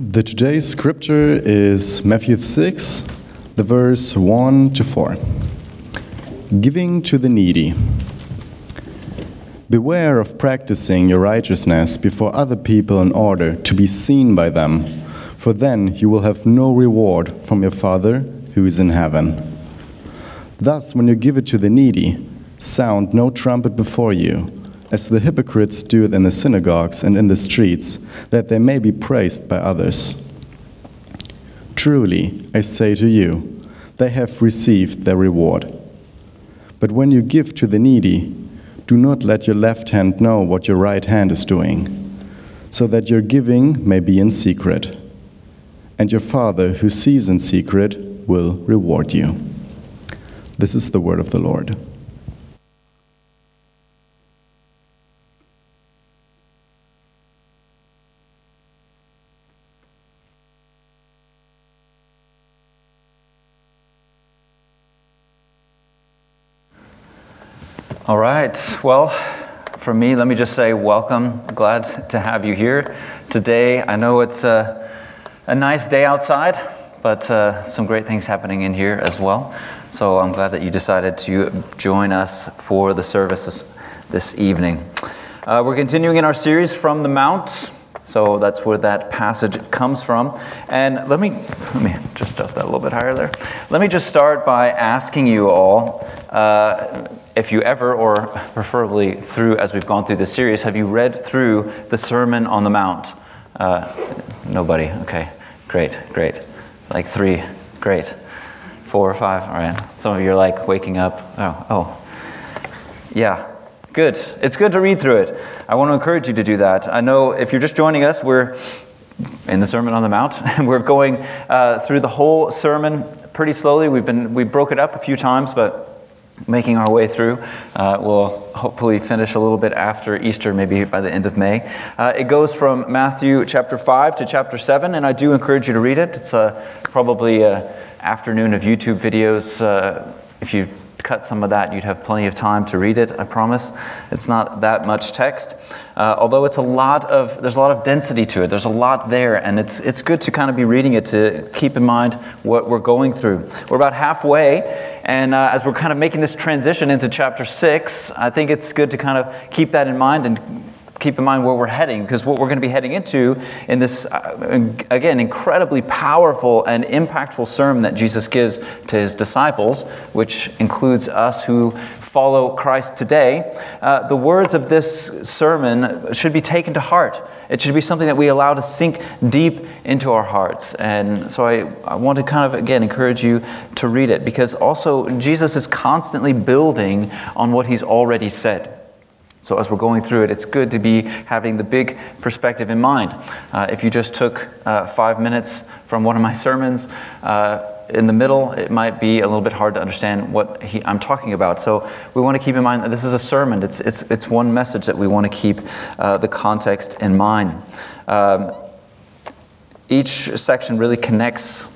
The today's scripture is Matthew 6, the verse 1 to 4. Giving to the needy. Beware of practicing your righteousness before other people in order to be seen by them, for then you will have no reward from your Father who is in heaven. Thus, when you give it to the needy, sound no trumpet before you, as the hypocrites do it in the synagogues and in the streets, that they may be praised by others. Truly, I say to you, they have received their reward. But when you give to the needy, do not let your left hand know what your right hand is doing, so that your giving may be in secret. And your Father, who sees in secret, will reward you. This is the word of the Lord. All right. Well, for me, let me just say welcome. Glad to have you here today. I know it's a, a nice day outside, but uh, some great things happening in here as well. So I'm glad that you decided to join us for the services this evening. Uh, we're continuing in our series from the Mount. So that's where that passage comes from. And let me let me just adjust that a little bit higher there. Let me just start by asking you all uh, if you ever, or preferably through as we've gone through this series, have you read through the Sermon on the Mount? Uh, nobody. Okay, great, great. Like three, great. Four or five. All right. Some of you are like waking up. Oh, oh. Yeah, Good. It's good to read through it. I want to encourage you to do that. I know if you're just joining us, we're in the Sermon on the Mount, and we're going uh, through the whole sermon pretty slowly. We've been we broke it up a few times, but making our way through. Uh, we'll hopefully finish a little bit after Easter, maybe by the end of May. Uh, it goes from Matthew chapter 5 to chapter 7, and I do encourage you to read it. It's uh, probably an afternoon of YouTube videos. Uh, if you cut some of that, you'd have plenty of time to read it, I promise. It's not that much text. Uh, although it's a lot of, there's a lot of density to it. There's a lot there, and it's, it's good to kind of be reading it to keep in mind what we're going through. We're about halfway, and uh, as we're kind of making this transition into chapter six, I think it's good to kind of keep that in mind and keep in mind where we're heading because what we're going to be heading into in this uh, again incredibly powerful and impactful sermon that jesus gives to his disciples which includes us who follow christ today uh, the words of this sermon should be taken to heart. It should be something that we allow to sink deep into our hearts. And so i, I want to kind of again encourage you to read it because also jesus is constantly building on what he's already said so, as we're going through it, it's good to be having the big perspective in mind. Uh, if you just took uh, five minutes from one of my sermons, uh, in the middle, it might be a little bit hard to understand what he, I'm talking about. So, we want to keep in mind that this is a sermon, it's, it's, it's one message that we want to keep uh, the context in mind. Um, each section really connects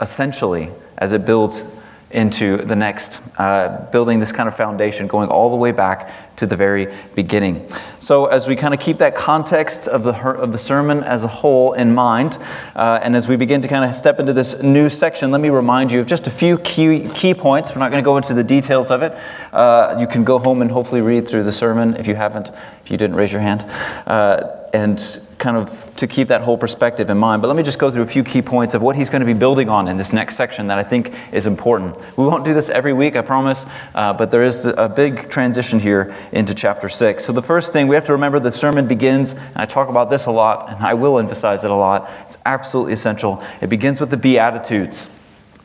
essentially as it builds into the next, uh, building this kind of foundation, going all the way back to the very beginning. So, as we kind of keep that context of the, of the sermon as a whole in mind, uh, and as we begin to kind of step into this new section, let me remind you of just a few key, key points. We're not going to go into the details of it. Uh, you can go home and hopefully read through the sermon if you haven't, if you didn't raise your hand. Uh, and kind of to keep that whole perspective in mind. But let me just go through a few key points of what he's going to be building on in this next section that I think is important. We won't do this every week, I promise, uh, but there is a big transition here into chapter 6. So the first thing we have to remember the sermon begins, and I talk about this a lot, and I will emphasize it a lot. It's absolutely essential. It begins with the Beatitudes.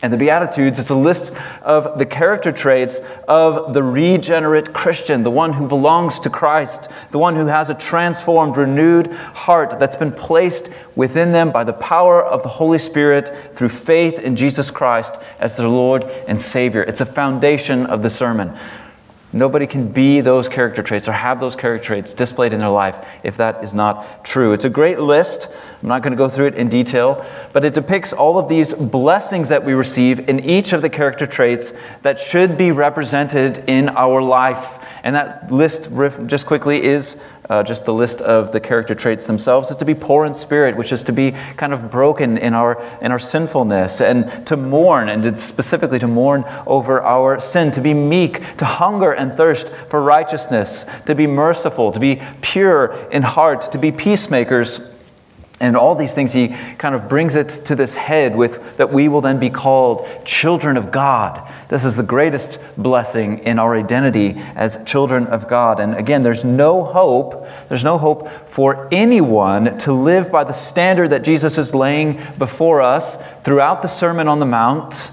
And the Beatitudes is a list of the character traits of the regenerate Christian, the one who belongs to Christ, the one who has a transformed, renewed heart that's been placed within them by the power of the Holy Spirit through faith in Jesus Christ as their Lord and Savior. It's a foundation of the sermon. Nobody can be those character traits or have those character traits displayed in their life if that is not true. It's a great list. I'm not going to go through it in detail, but it depicts all of these blessings that we receive in each of the character traits that should be represented in our life And that list, just quickly, is uh, just the list of the character traits themselves is to be poor in spirit, which is to be kind of broken in our, in our sinfulness, and to mourn, and specifically to mourn over our sin, to be meek, to hunger and thirst for righteousness, to be merciful, to be pure in heart, to be peacemakers and all these things, he kind of brings it to this head with that we will then be called children of God. This is the greatest blessing in our identity as children of God. And again, there's no hope, there's no hope for anyone to live by the standard that Jesus is laying before us throughout the Sermon on the Mount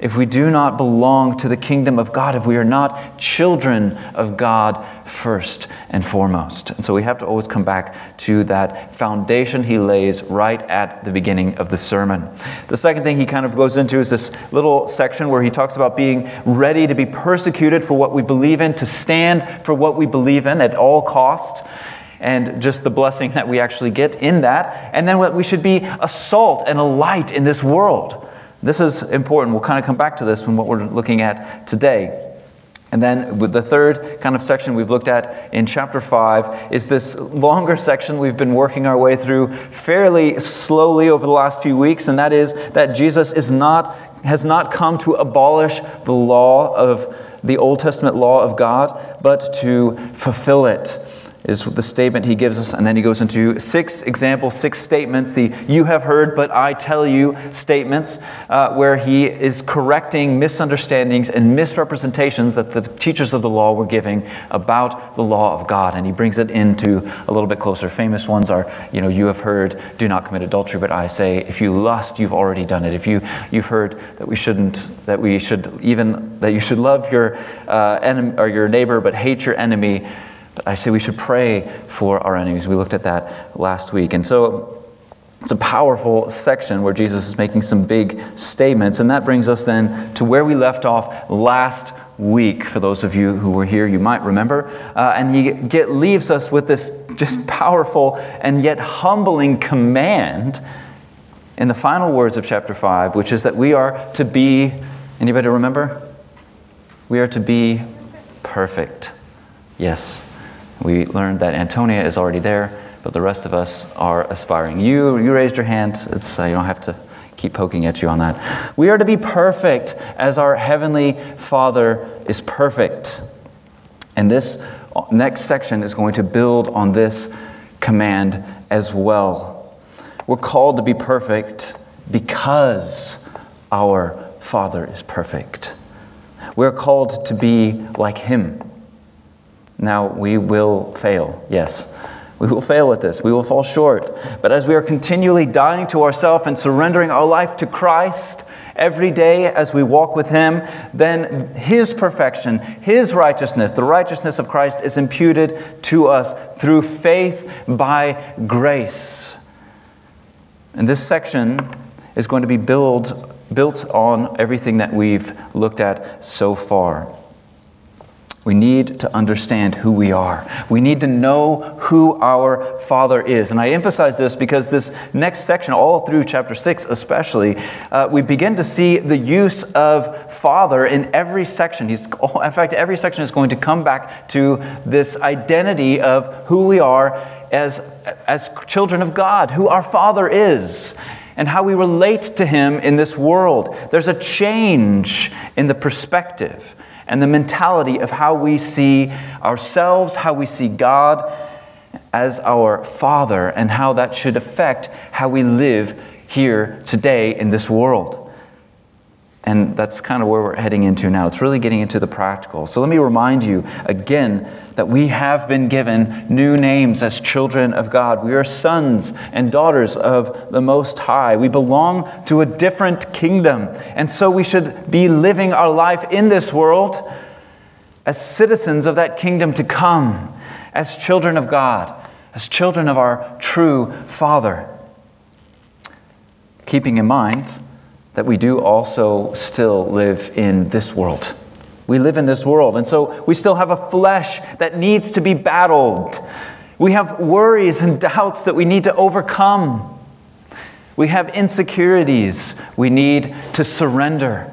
if we do not belong to the kingdom of God, if we are not children of God first and foremost. And so we have to always come back to that foundation he lays right at the beginning of the sermon. The second thing he kind of goes into is this little section where he talks about being ready to be persecuted for what we believe in, to stand for what we believe in at all costs and just the blessing that we actually get in that. And then what we should be a salt and a light in this world. This is important. We'll kind of come back to this from what we're looking at today. And then with the third kind of section we've looked at in chapter 5 is this longer section we've been working our way through fairly slowly over the last few weeks, and that is that Jesus is not, has not come to abolish the law of the Old Testament law of God, but to fulfill it is the statement he gives us, and then he goes into six examples, six statements, the you have heard, but I tell you statements, uh, where he is correcting misunderstandings and misrepresentations that the teachers of the law were giving about the law of God. And he brings it into a little bit closer. Famous ones are, you know, you have heard, do not commit adultery, but I say, if you lust, you've already done it. If you, you've heard that we shouldn't, that we should even, that you should love your uh, enemy or your neighbor, but hate your enemy. I say we should pray for our enemies. We looked at that last week. And so it's a powerful section where Jesus is making some big statements. And that brings us then to where we left off last week. For those of you who were here, you might remember. Uh, and he get, leaves us with this just powerful and yet humbling command in the final words of chapter 5, which is that we are to be, anybody remember? We are to be perfect. Yes. We learned that Antonia is already there, but the rest of us are aspiring. You, you raised your hand. It's, uh, you don't have to keep poking at you on that. We are to be perfect as our Heavenly Father is perfect. And this next section is going to build on this command as well. We're called to be perfect because our Father is perfect. We're called to be like Him. Now, we will fail, yes. We will fail at this. We will fall short. But as we are continually dying to ourselves and surrendering our life to Christ every day as we walk with Him, then His perfection, His righteousness, the righteousness of Christ is imputed to us through faith by grace. And this section is going to be built, built on everything that we've looked at so far. We need to understand who we are. We need to know who our Father is. And I emphasize this because this next section, all through chapter 6 especially, uh, we begin to see the use of Father in every section. He's, in fact, every section is going to come back to this identity of who we are as, as children of God, who our Father is and how we relate to Him in this world. There's a change in the perspective and the mentality of how we see ourselves, how we see God as our Father, and how that should affect how we live here today in this world. And that's kind of where we're heading into now. It's really getting into the practical. So let me remind you again that we have been given new names as children of God. We are sons and daughters of the Most High. We belong to a different kingdom. And so we should be living our life in this world as citizens of that kingdom to come, as children of God, as children of our true Father. Keeping in mind, that we do also still live in this world. We live in this world, and so we still have a flesh that needs to be battled. We have worries and doubts that we need to overcome. We have insecurities we need to surrender.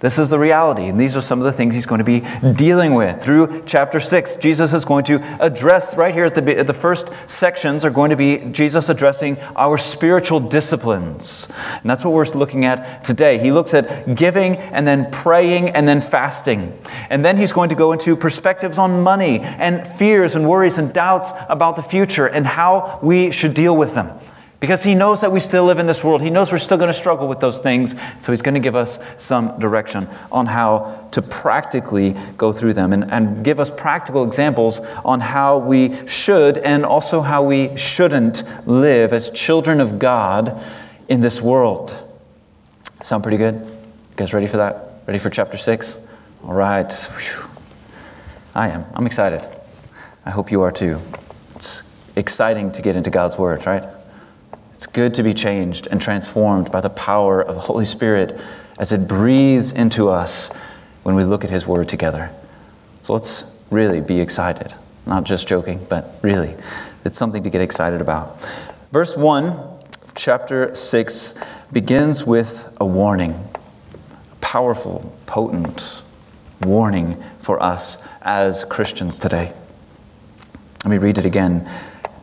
This is the reality, and these are some of the things he's going to be dealing with. Through chapter 6, Jesus is going to address, right here at the, at the first sections, are going to be Jesus addressing our spiritual disciplines. And that's what we're looking at today. He looks at giving, and then praying, and then fasting. And then he's going to go into perspectives on money, and fears, and worries, and doubts about the future, and how we should deal with them. Because he knows that we still live in this world. He knows we're still going to struggle with those things. So he's going to give us some direction on how to practically go through them and, and give us practical examples on how we should and also how we shouldn't live as children of God in this world. Sound pretty good? You guys ready for that? Ready for chapter 6? All right. Whew. I am. I'm excited. I hope you are too. It's exciting to get into God's Word, right? It's good to be changed and transformed by the power of the Holy Spirit as it breathes into us when we look at His Word together. So let's really be excited. Not just joking, but really. It's something to get excited about. Verse 1, chapter 6, begins with a warning. A powerful, potent warning for us as Christians today. Let me read it again.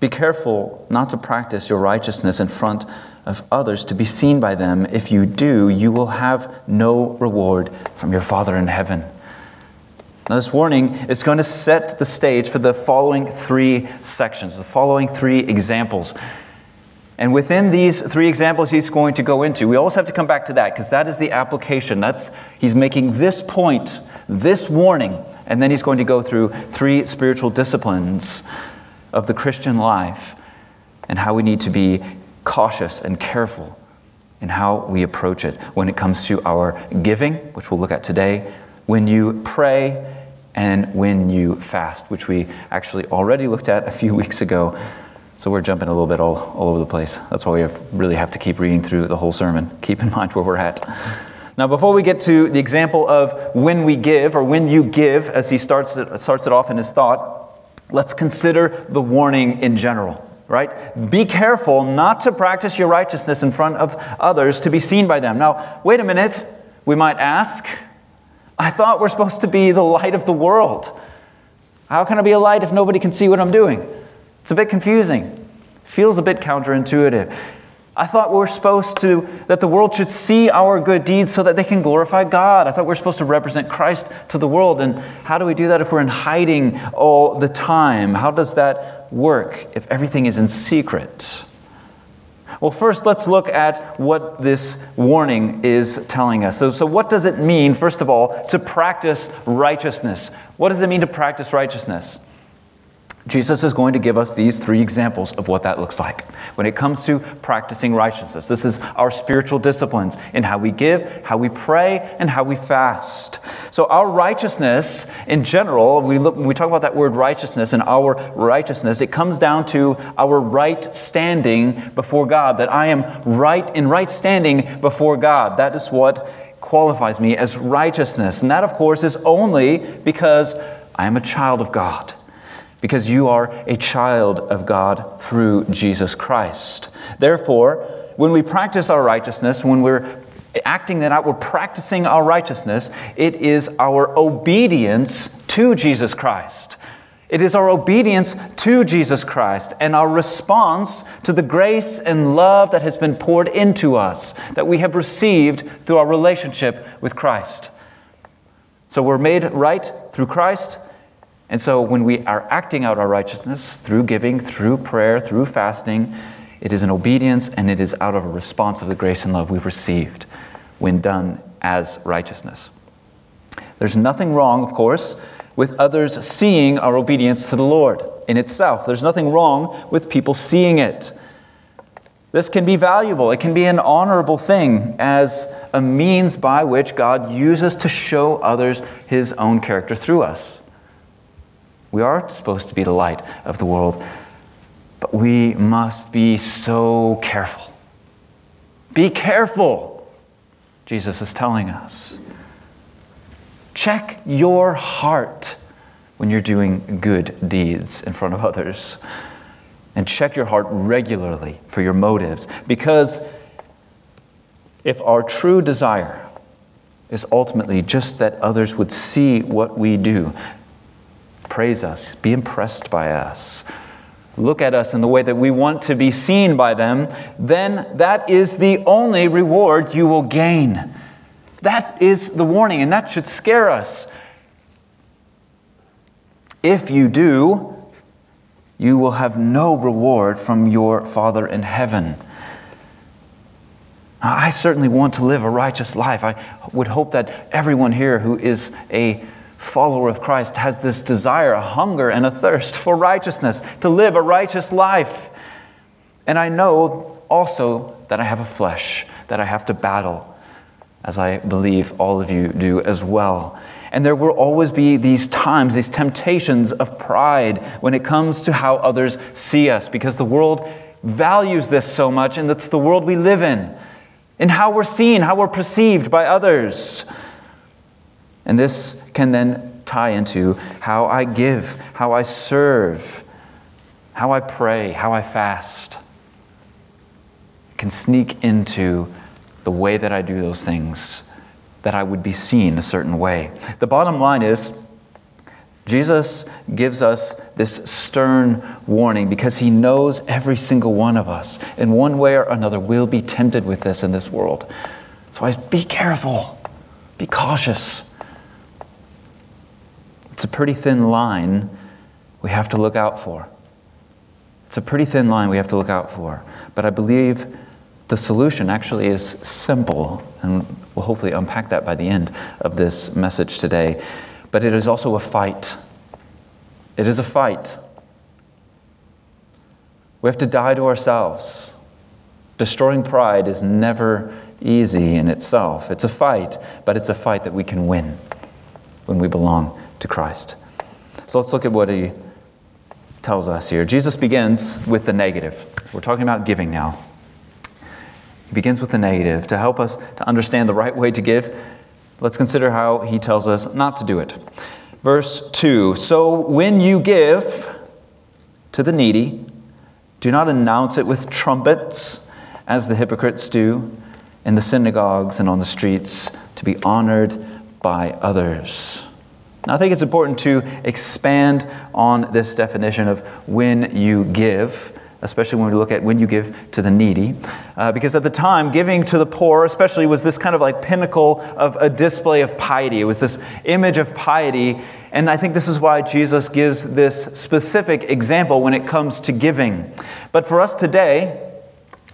Be careful not to practice your righteousness in front of others to be seen by them. If you do, you will have no reward from your Father in heaven. Now, this warning is going to set the stage for the following three sections, the following three examples. And within these three examples he's going to go into, we always have to come back to that because that is the application. That's he's making this point, this warning, and then he's going to go through three spiritual disciplines of the Christian life and how we need to be cautious and careful in how we approach it when it comes to our giving, which we'll look at today, when you pray, and when you fast, which we actually already looked at a few weeks ago. So we're jumping a little bit all, all over the place. That's why we have, really have to keep reading through the whole sermon. Keep in mind where we're at. Now, before we get to the example of when we give, or when you give, as he starts it, starts it off in his thought, Let's consider the warning in general, right? Be careful not to practice your righteousness in front of others to be seen by them. Now, wait a minute, we might ask. I thought we're supposed to be the light of the world. How can I be a light if nobody can see what I'm doing? It's a bit confusing. Feels a bit counterintuitive. I thought we were supposed to, that the world should see our good deeds so that they can glorify God. I thought we were supposed to represent Christ to the world. And how do we do that if we're in hiding all the time? How does that work if everything is in secret? Well, first, let's look at what this warning is telling us. So, so, what does it mean, first of all, to practice righteousness? What does it mean to practice righteousness? Jesus is going to give us these three examples of what that looks like when it comes to practicing righteousness. This is our spiritual disciplines in how we give, how we pray, and how we fast. So, our righteousness in general, we look, when we talk about that word righteousness and our righteousness, it comes down to our right standing before God, that I am right in right standing before God. That is what qualifies me as righteousness. And that, of course, is only because I am a child of God because you are a child of God through Jesus Christ. Therefore, when we practice our righteousness, when we're acting that out, we're practicing our righteousness, it is our obedience to Jesus Christ. It is our obedience to Jesus Christ and our response to the grace and love that has been poured into us, that we have received through our relationship with Christ. So we're made right through Christ, and so when we are acting out our righteousness through giving, through prayer, through fasting, it is an obedience and it is out of a response of the grace and love we've received when done as righteousness. There's nothing wrong, of course, with others seeing our obedience to the Lord in itself. There's nothing wrong with people seeing it. This can be valuable. It can be an honorable thing as a means by which God uses to show others his own character through us. We are supposed to be the light of the world, but we must be so careful. Be careful, Jesus is telling us. Check your heart when you're doing good deeds in front of others. And check your heart regularly for your motives. Because if our true desire is ultimately just that others would see what we do, praise us, be impressed by us, look at us in the way that we want to be seen by them, then that is the only reward you will gain. That is the warning, and that should scare us. If you do, you will have no reward from your Father in heaven. I certainly want to live a righteous life. I would hope that everyone here who is a follower of Christ has this desire, a hunger, and a thirst for righteousness, to live a righteous life. And I know also that I have a flesh that I have to battle, as I believe all of you do as well. And there will always be these times, these temptations of pride when it comes to how others see us, because the world values this so much, and that's the world we live in, and how we're seen, how we're perceived by others. And this can then tie into how I give, how I serve, how I pray, how I fast. It can sneak into the way that I do those things, that I would be seen a certain way. The bottom line is, Jesus gives us this stern warning because he knows every single one of us, in one way or another, will be tempted with this in this world. So I be careful, be cautious. It's a pretty thin line we have to look out for. It's a pretty thin line we have to look out for. But I believe the solution actually is simple, and we'll hopefully unpack that by the end of this message today. But it is also a fight. It is a fight. We have to die to ourselves. Destroying pride is never easy in itself. It's a fight, but it's a fight that we can win when we belong to Christ. So let's look at what he tells us here. Jesus begins with the negative. We're talking about giving now. He begins with the negative to help us to understand the right way to give. Let's consider how he tells us not to do it. Verse 2 So when you give to the needy, do not announce it with trumpets, as the hypocrites do in the synagogues and on the streets, to be honored by others. Now, I think it's important to expand on this definition of when you give, especially when we look at when you give to the needy. Uh, because at the time, giving to the poor, especially, was this kind of like pinnacle of a display of piety. It was this image of piety. And I think this is why Jesus gives this specific example when it comes to giving. But for us today,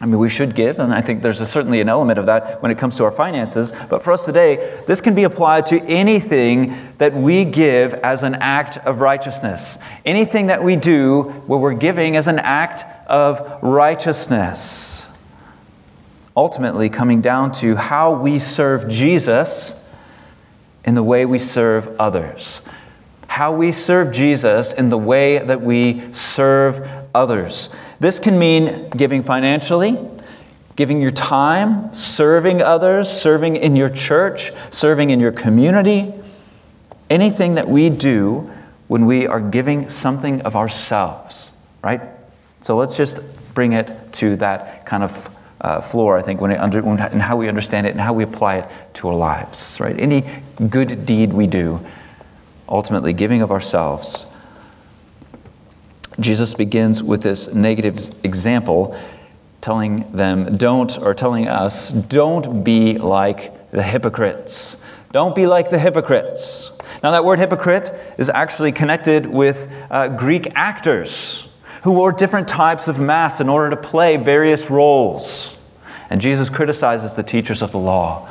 I mean, we should give, and I think there's a, certainly an element of that when it comes to our finances. But for us today, this can be applied to anything that we give as an act of righteousness. Anything that we do where we're giving as an act of righteousness. Ultimately, coming down to how we serve Jesus in the way we serve others. How we serve Jesus in the way that we serve others. This can mean giving financially, giving your time, serving others, serving in your church, serving in your community. Anything that we do when we are giving something of ourselves, right? So let's just bring it to that kind of uh, floor, I think, when it under, when, and how we understand it and how we apply it to our lives, right? Any good deed we do, ultimately giving of ourselves Jesus begins with this negative example, telling them, don't, or telling us, don't be like the hypocrites. Don't be like the hypocrites. Now, that word hypocrite is actually connected with uh, Greek actors who wore different types of masks in order to play various roles. And Jesus criticizes the teachers of the law,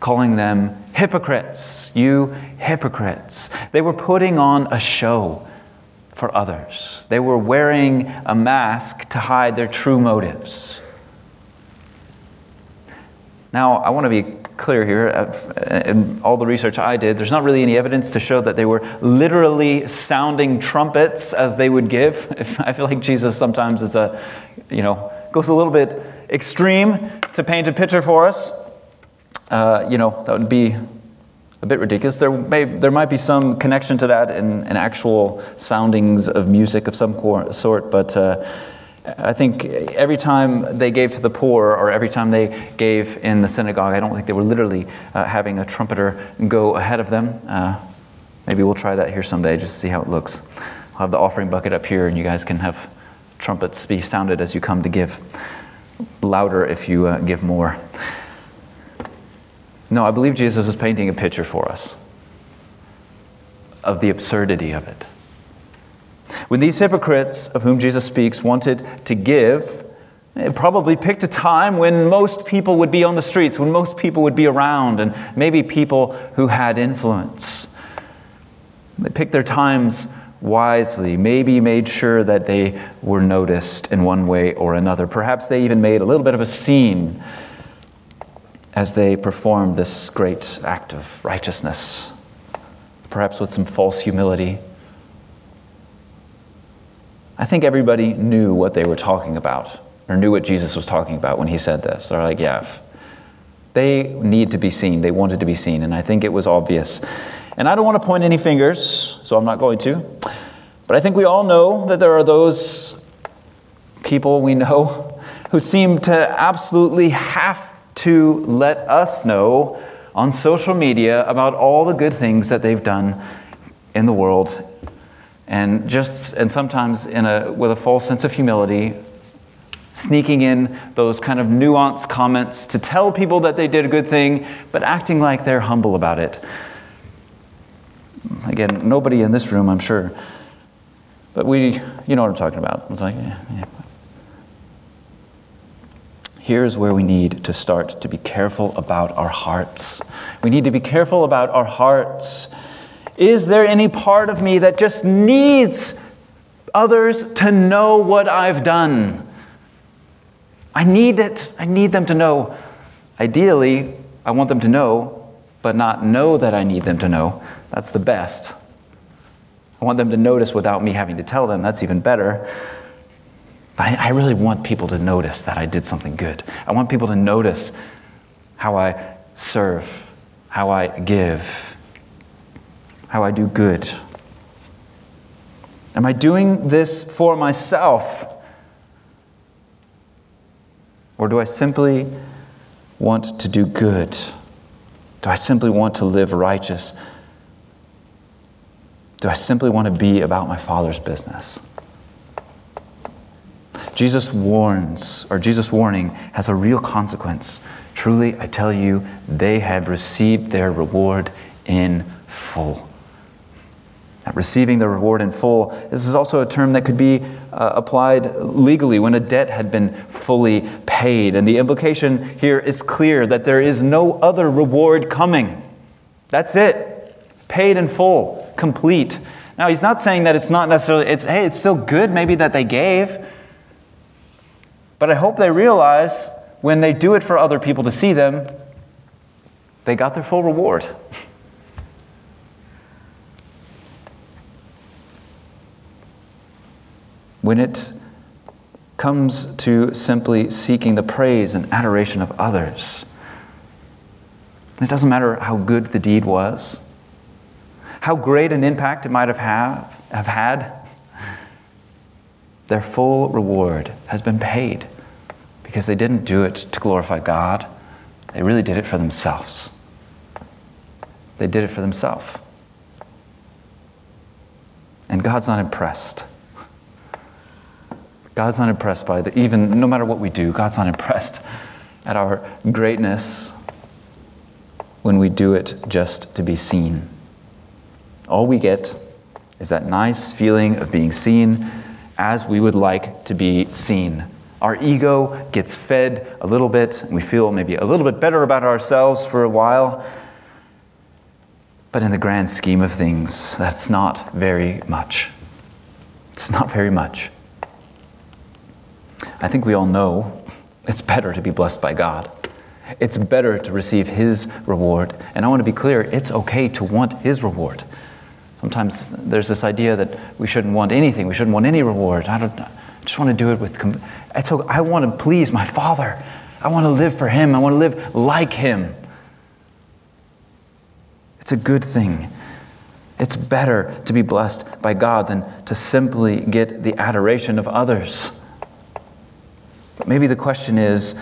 calling them hypocrites. You hypocrites. They were putting on a show for others. They were wearing a mask to hide their true motives. Now, I want to be clear here. In all the research I did, there's not really any evidence to show that they were literally sounding trumpets as they would give. I feel like Jesus sometimes is a, you know, goes a little bit extreme to paint a picture for us. Uh, you know, that would be a bit ridiculous. There, may, there might be some connection to that in, in actual soundings of music of some sort, but uh, I think every time they gave to the poor or every time they gave in the synagogue, I don't think they were literally uh, having a trumpeter go ahead of them. Uh, maybe we'll try that here someday just to see how it looks. I'll have the offering bucket up here and you guys can have trumpets be sounded as you come to give. Louder if you uh, give more. No, I believe Jesus is painting a picture for us of the absurdity of it. When these hypocrites of whom Jesus speaks wanted to give, they probably picked a time when most people would be on the streets, when most people would be around, and maybe people who had influence. They picked their times wisely, maybe made sure that they were noticed in one way or another. Perhaps they even made a little bit of a scene as they performed this great act of righteousness, perhaps with some false humility. I think everybody knew what they were talking about, or knew what Jesus was talking about when he said this. They're like, yeah, they need to be seen. They wanted to be seen, and I think it was obvious. And I don't want to point any fingers, so I'm not going to. But I think we all know that there are those people we know who seem to absolutely have to let us know on social media about all the good things that they've done in the world. And just and sometimes in a with a false sense of humility sneaking in those kind of nuanced comments to tell people that they did a good thing but acting like they're humble about it. Again nobody in this room i'm sure. But we you know what i'm talking about. It's like yeah, yeah. Here's where we need to start to be careful about our hearts we need to be careful about our hearts is there any part of me that just needs others to know what I've done? I need it. I need them to know. Ideally, I want them to know, but not know that I need them to know. That's the best. I want them to notice without me having to tell them. That's even better. But I, I really want people to notice that I did something good. I want people to notice how I serve, how I give how I do good? Am I doing this for myself? Or do I simply want to do good? Do I simply want to live righteous? Do I simply want to be about my Father's business? Jesus warns, or Jesus' warning has a real consequence. Truly, I tell you, they have received their reward in full receiving the reward in full. This is also a term that could be uh, applied legally when a debt had been fully paid. And the implication here is clear that there is no other reward coming. That's it. Paid in full, complete. Now, he's not saying that it's not necessarily, it's, hey, it's still good maybe that they gave. But I hope they realize when they do it for other people to see them, they got their full reward. when it comes to simply seeking the praise and adoration of others, it doesn't matter how good the deed was, how great an impact it might have, have, have had, their full reward has been paid because they didn't do it to glorify God. They really did it for themselves. They did it for themselves. And God's not impressed. God's not impressed by the, even no matter what we do, God's not impressed at our greatness when we do it just to be seen. All we get is that nice feeling of being seen as we would like to be seen. Our ego gets fed a little bit, we feel maybe a little bit better about ourselves for a while. But in the grand scheme of things, that's not very much. It's not very much. I think we all know it's better to be blessed by God. It's better to receive His reward. And I want to be clear it's okay to want His reward. Sometimes there's this idea that we shouldn't want anything, we shouldn't want any reward. I, don't, I just want to do it with. It's okay. I want to please my Father. I want to live for Him. I want to live like Him. It's a good thing. It's better to be blessed by God than to simply get the adoration of others. Maybe the question is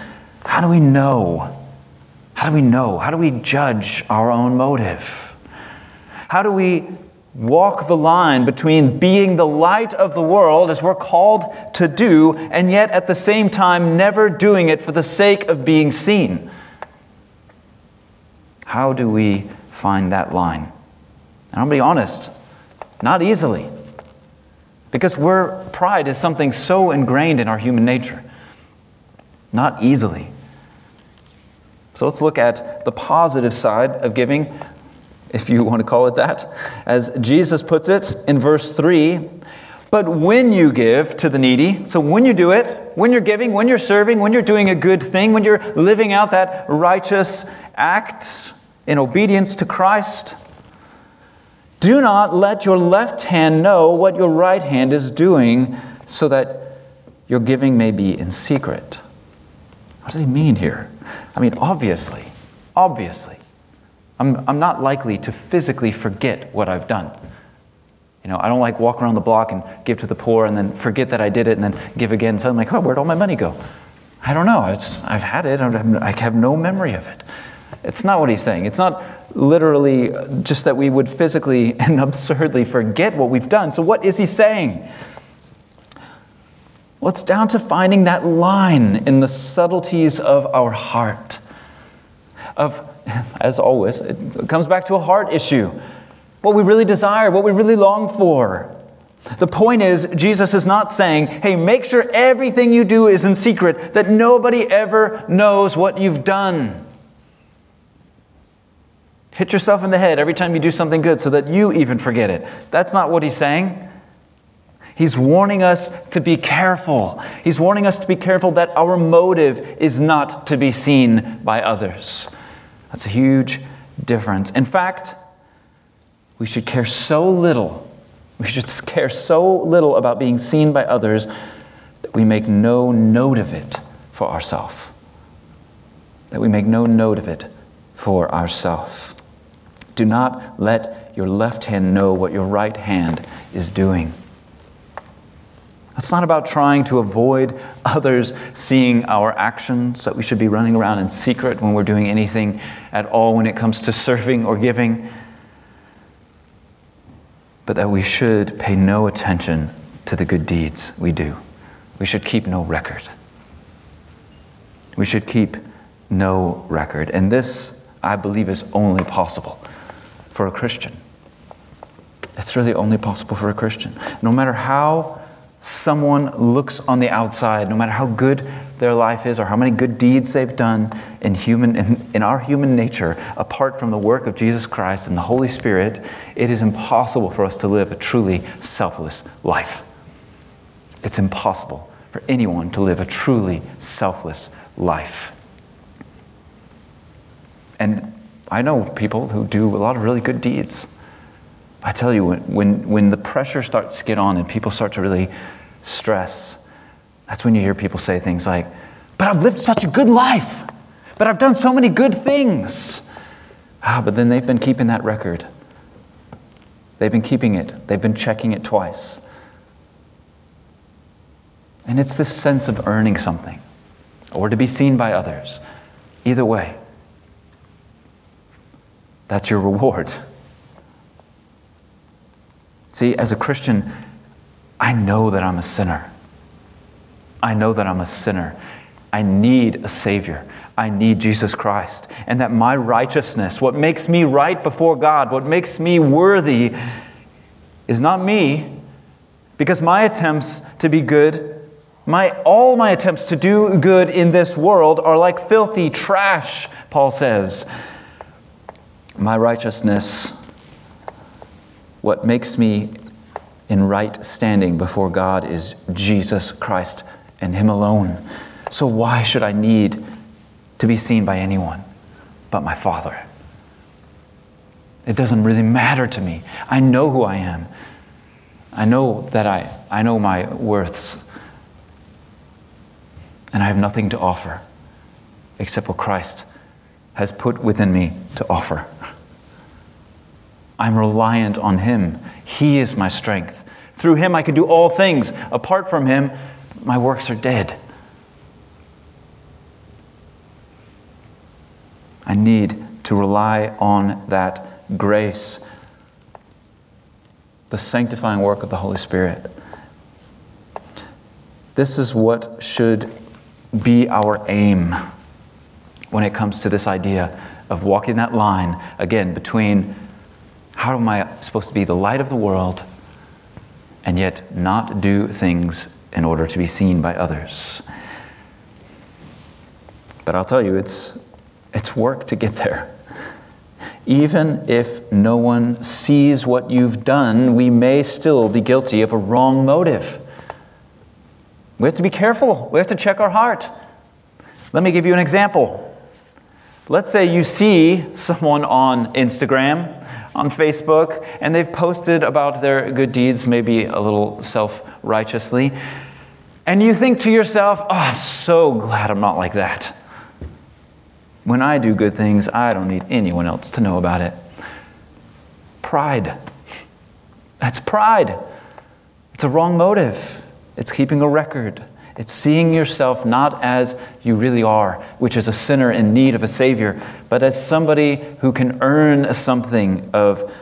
how do we know? How do we know? How do we judge our own motive? How do we walk the line between being the light of the world, as we're called to do, and yet at the same time never doing it for the sake of being seen? How do we find that line? And I'll be honest, not easily. Because we're, pride is something so ingrained in our human nature. Not easily. So let's look at the positive side of giving, if you want to call it that. As Jesus puts it in verse 3 But when you give to the needy, so when you do it, when you're giving, when you're serving, when you're doing a good thing, when you're living out that righteous act in obedience to Christ, do not let your left hand know what your right hand is doing, so that your giving may be in secret. What does he mean here? I mean, obviously, obviously, I'm, I'm not likely to physically forget what I've done. You know, I don't like walk around the block and give to the poor and then forget that I did it and then give again. So I'm like, oh, where'd all my money go? I don't know. It's, I've had it. I have no memory of it. It's not what he's saying. It's not literally uh, just that we would physically and absurdly forget what we've done. So, what is he saying? Well, it's down to finding that line in the subtleties of our heart. Of, as always, it comes back to a heart issue. What we really desire, what we really long for. The point is, Jesus is not saying, hey, make sure everything you do is in secret, that nobody ever knows what you've done. Hit yourself in the head every time you do something good so that you even forget it. That's not what he's saying. He's warning us to be careful. He's warning us to be careful that our motive is not to be seen by others. That's a huge difference. In fact, we should care so little, we should care so little about being seen by others that we make no note of it for ourselves. That we make no note of it for ourselves. Do not let your left hand know what your right hand is doing. It's not about trying to avoid others seeing our actions, that we should be running around in secret when we're doing anything at all when it comes to serving or giving, but that we should pay no attention to the good deeds we do. We should keep no record. We should keep no record. And this, I believe, is only possible for a Christian. It's really only possible for a Christian. No matter how someone looks on the outside, no matter how good their life is or how many good deeds they've done in, human, in, in, our human nature, apart from the work of Jesus Christ and the Holy Spirit, it is impossible for us to live a truly selfless life. It's impossible for anyone to live a truly selfless life. And I know people who do a lot of really good deeds. I tell you, when, when, when the pressure starts to get on and people start to really stress, that's when you hear people say things like, But I've lived such a good life, but I've done so many good things. Ah, but then they've been keeping that record. They've been keeping it, they've been checking it twice. And it's this sense of earning something or to be seen by others. Either way, that's your reward. See, as a Christian, I know that I'm a sinner. I know that I'm a sinner. I need a Savior. I need Jesus Christ. And that my righteousness, what makes me right before God, what makes me worthy, is not me, because my attempts to be good, my, all my attempts to do good in this world are like filthy trash, Paul says. My righteousness what makes me in right standing before God is Jesus Christ and Him alone. So, why should I need to be seen by anyone but my Father? It doesn't really matter to me. I know who I am. I know that I, I know my worths. And I have nothing to offer except what Christ has put within me to offer. I'm reliant on Him. He is my strength. Through Him, I can do all things. Apart from Him, my works are dead. I need to rely on that grace, the sanctifying work of the Holy Spirit. This is what should be our aim when it comes to this idea of walking that line again between how am I supposed to be the light of the world and yet not do things in order to be seen by others. But I'll tell you, it's, it's work to get there. Even if no one sees what you've done, we may still be guilty of a wrong motive. We have to be careful. We have to check our heart. Let me give you an example. Let's say you see someone on Instagram, on Facebook, and they've posted about their good deeds, maybe a little self righteously, and you think to yourself, oh, I'm so glad I'm not like that. When I do good things, I don't need anyone else to know about it. Pride. That's pride. It's a wrong motive. It's keeping a record. It's seeing yourself not as you really are, which is a sinner in need of a Savior, but as somebody who can earn something of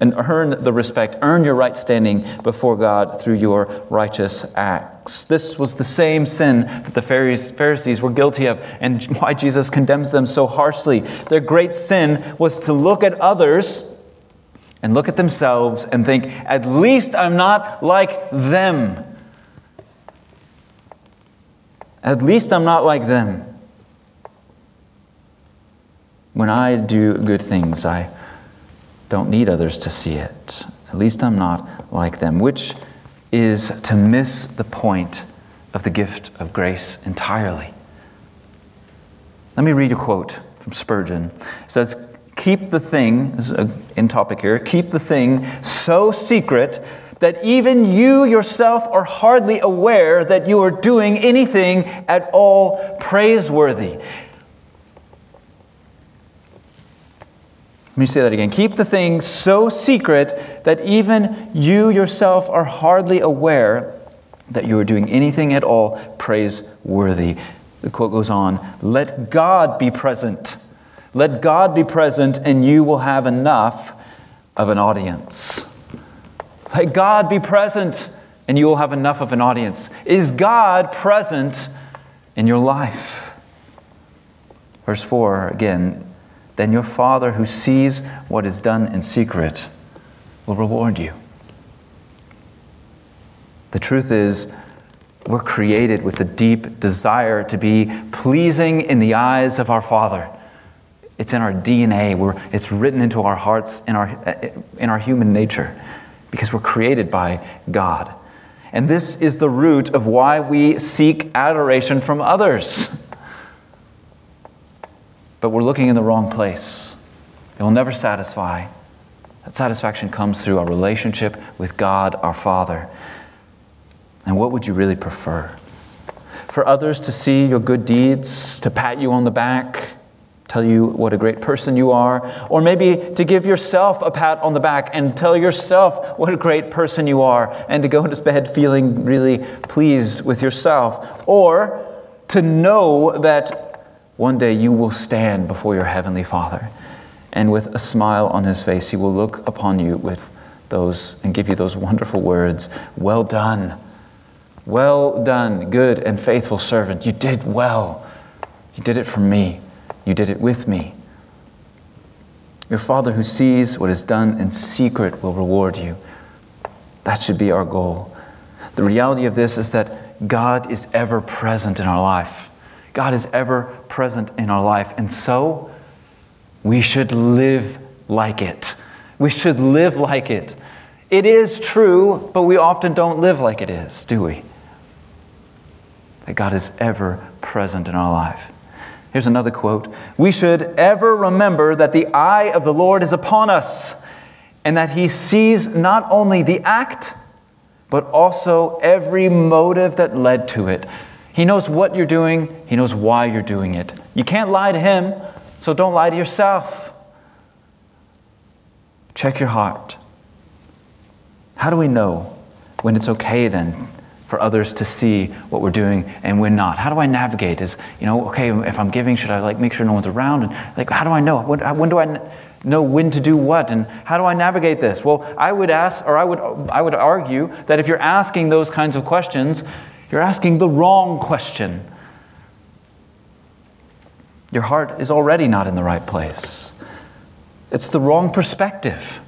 and earn the respect, earn your right standing before God through your righteous acts. This was the same sin that the Pharisees were guilty of, and why Jesus condemns them so harshly. Their great sin was to look at others and look at themselves and think, at least I'm not like them. At least I'm not like them. When I do good things, I don't need others to see it. At least I'm not like them, which is to miss the point of the gift of grace entirely. Let me read a quote from Spurgeon. It says, Keep the thing, in topic here, keep the thing so secret that even you yourself are hardly aware that you are doing anything at all praiseworthy. Let me say that again. Keep the thing so secret that even you yourself are hardly aware that you are doing anything at all praiseworthy. The quote goes on Let God be present. Let God be present, and you will have enough of an audience. Let God be present, and you will have enough of an audience. Is God present in your life? Verse 4 again then your Father who sees what is done in secret will reward you. The truth is, we're created with a deep desire to be pleasing in the eyes of our Father. It's in our DNA, we're, it's written into our hearts, in our, in our human nature, because we're created by God. And this is the root of why we seek adoration from others but we're looking in the wrong place. It will never satisfy. That satisfaction comes through our relationship with God, our Father. And what would you really prefer? For others to see your good deeds, to pat you on the back, tell you what a great person you are, or maybe to give yourself a pat on the back and tell yourself what a great person you are, and to go to bed feeling really pleased with yourself, or to know that one day you will stand before your heavenly Father, and with a smile on his face, he will look upon you with those and give you those wonderful words Well done. Well done, good and faithful servant. You did well. You did it for me. You did it with me. Your Father who sees what is done in secret will reward you. That should be our goal. The reality of this is that God is ever present in our life. God is ever present in our life. And so we should live like it. We should live like it. It is true, but we often don't live like it is, do we? That God is ever present in our life. Here's another quote We should ever remember that the eye of the Lord is upon us, and that He sees not only the act, but also every motive that led to it. He knows what you're doing, He knows why you're doing it. You can't lie to Him, so don't lie to yourself. Check your heart. How do we know when it's okay then for others to see what we're doing and when not? How do I navigate? Is, you know, okay, if I'm giving, should I like make sure no one's around? And like, how do I know? When, when do I know when to do what? And how do I navigate this? Well, I would ask, or I would, I would argue that if you're asking those kinds of questions, you're asking the wrong question. Your heart is already not in the right place. It's the wrong perspective.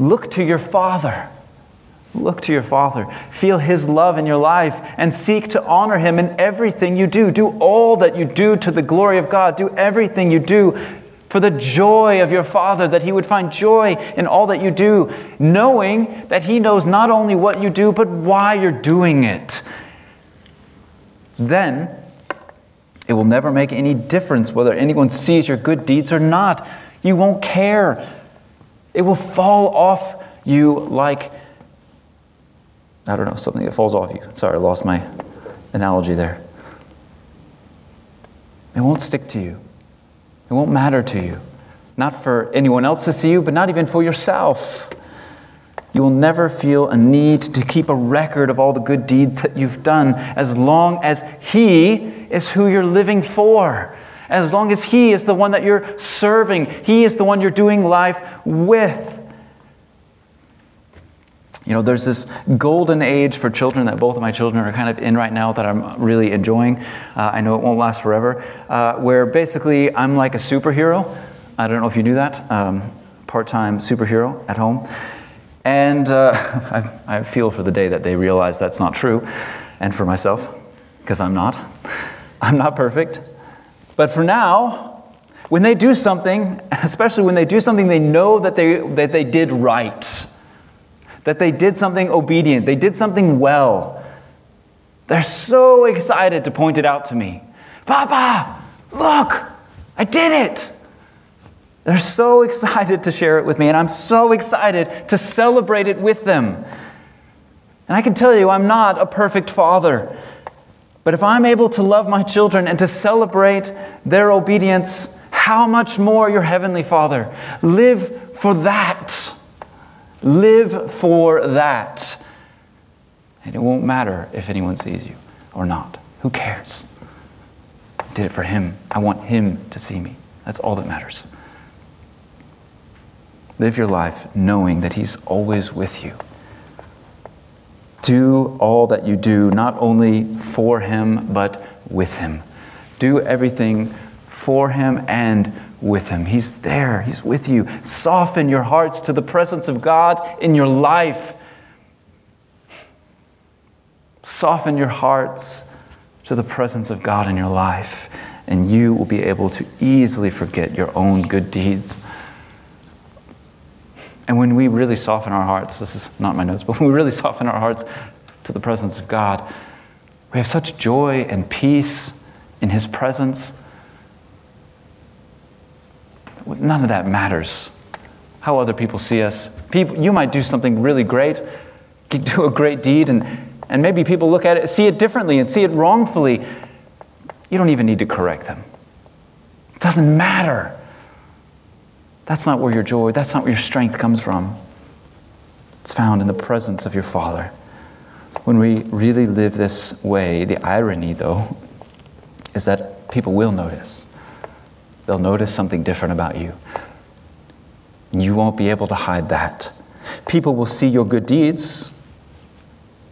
Look to your Father. Look to your Father. Feel His love in your life and seek to honor Him in everything you do. Do all that you do to the glory of God. Do everything you do for the joy of your Father, that He would find joy in all that you do, knowing that He knows not only what you do, but why you're doing it. Then it will never make any difference whether anyone sees your good deeds or not. You won't care. It will fall off you like I don't know, something that falls off you. Sorry, I lost my analogy there. It won't stick to you. It won't matter to you. Not for anyone else to see you, but not even for yourself. You will never feel a need to keep a record of all the good deeds that you've done as long as He is who you're living for. As long as He is the one that you're serving, He is the one you're doing life with. You know, there's this golden age for children that both of my children are kind of in right now that I'm really enjoying. Uh, I know it won't last forever, uh, where basically I'm like a superhero. I don't know if you knew that. Um, Part time superhero at home. And uh, I, I feel for the day that they realize that's not true, and for myself, because I'm not. I'm not perfect. But for now, when they do something, especially when they do something they know that they, that they did right, that they did something obedient, they did something well. They're so excited to point it out to me. Papa, look, I did it. They're so excited to share it with me, and I'm so excited to celebrate it with them. And I can tell you, I'm not a perfect father. But if I'm able to love my children and to celebrate their obedience, how much more your Heavenly Father? Live for that. Live for that. And it won't matter if anyone sees you or not. Who cares? I did it for Him. I want Him to see me. That's all that matters. Live your life knowing that He's always with you. Do all that you do, not only for Him, but with Him. Do everything for Him and with Him. He's there, He's with you. Soften your hearts to the presence of God in your life. Soften your hearts to the presence of God in your life, and you will be able to easily forget your own good deeds. And when we really soften our hearts, this is not my notes, but when we really soften our hearts to the presence of God, we have such joy and peace in His presence none of that matters. How other people see us. People, you might do something really great, do a great deed, and, and maybe people look at it, see it differently, and see it wrongfully. You don't even need to correct them. It doesn't matter. That's not where your joy, that's not where your strength comes from. It's found in the presence of your Father. When we really live this way, the irony, though, is that people will notice they'll notice something different about you. You won't be able to hide that. People will see your good deeds,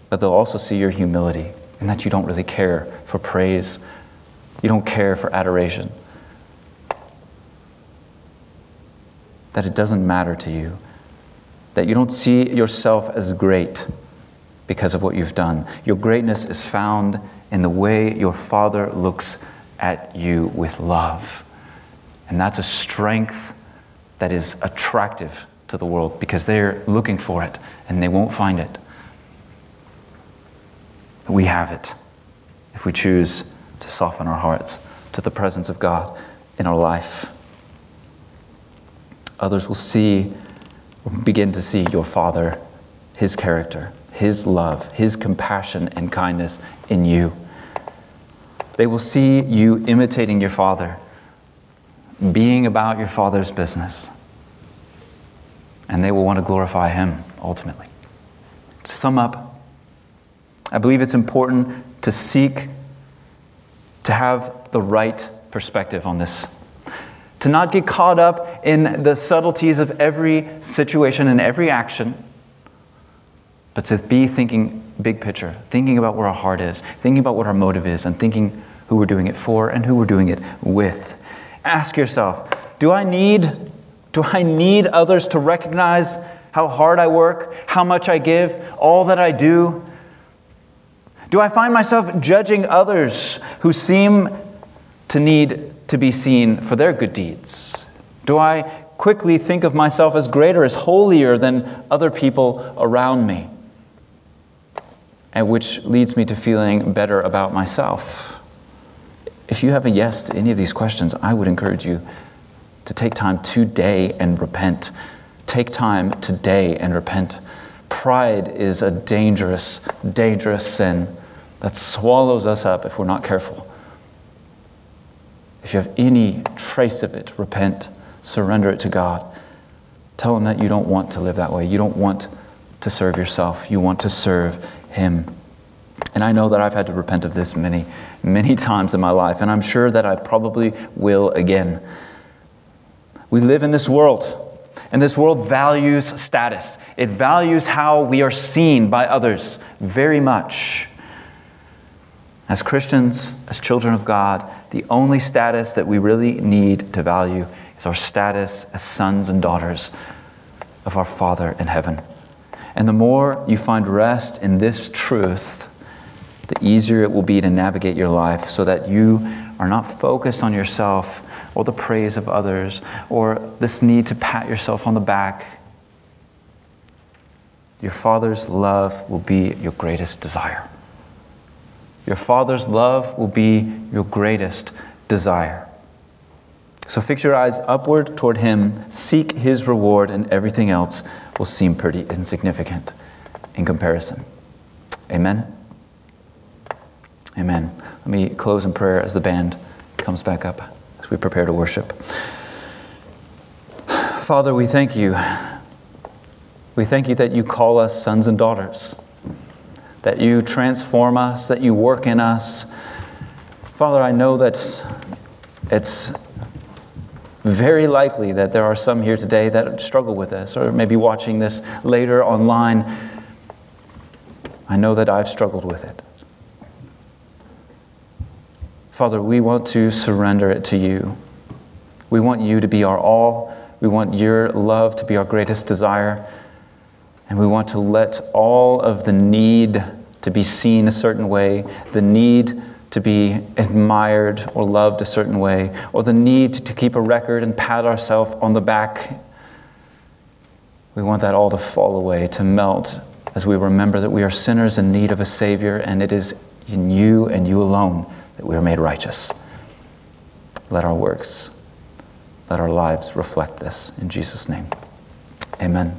but they'll also see your humility and that you don't really care for praise, you don't care for adoration, that it doesn't matter to you, that you don't see yourself as great because of what you've done. Your greatness is found in the way your Father looks at you with love. And that's a strength that is attractive to the world because they're looking for it and they won't find it. We have it if we choose to soften our hearts to the presence of God in our life. Others will see, begin to see your Father, His character, His love, His compassion and kindness in you. They will see you imitating your Father being about your Father's business. And they will want to glorify Him ultimately. To sum up, I believe it's important to seek to have the right perspective on this. To not get caught up in the subtleties of every situation and every action, but to be thinking big picture, thinking about where our heart is, thinking about what our motive is, and thinking who we're doing it for and who we're doing it with. Ask yourself, do I need do I need others to recognize how hard I work, how much I give, all that I do? Do I find myself judging others who seem to need to be seen for their good deeds? Do I quickly think of myself as greater, as holier than other people around me? And which leads me to feeling better about myself. If you have a yes to any of these questions, I would encourage you to take time today and repent. Take time today and repent. Pride is a dangerous, dangerous sin that swallows us up if we're not careful. If you have any trace of it, repent, surrender it to God. Tell Him that you don't want to live that way. You don't want to serve yourself, you want to serve Him. And I know that I've had to repent of this many, many times in my life, and I'm sure that I probably will again. We live in this world, and this world values status. It values how we are seen by others very much. As Christians, as children of God, the only status that we really need to value is our status as sons and daughters of our Father in heaven. And the more you find rest in this truth, the easier it will be to navigate your life so that you are not focused on yourself or the praise of others or this need to pat yourself on the back. Your Father's love will be your greatest desire. Your Father's love will be your greatest desire. So fix your eyes upward toward Him, seek His reward, and everything else will seem pretty insignificant in comparison. Amen. Amen. Let me close in prayer as the band comes back up as we prepare to worship. Father, we thank you. We thank you that you call us sons and daughters that you transform us, that you work in us. Father, I know that it's very likely that there are some here today that struggle with this, or maybe watching this later online. I know that I've struggled with it. Father, we want to surrender it to you. We want you to be our all. We want your love to be our greatest desire. And we want to let all of the need to be seen a certain way, the need to be admired or loved a certain way, or the need to keep a record and pat ourselves on the back. We want that all to fall away, to melt as we remember that we are sinners in need of a Savior, and it is in you and you alone we are made righteous. Let our works, let our lives reflect this. In Jesus' name, amen.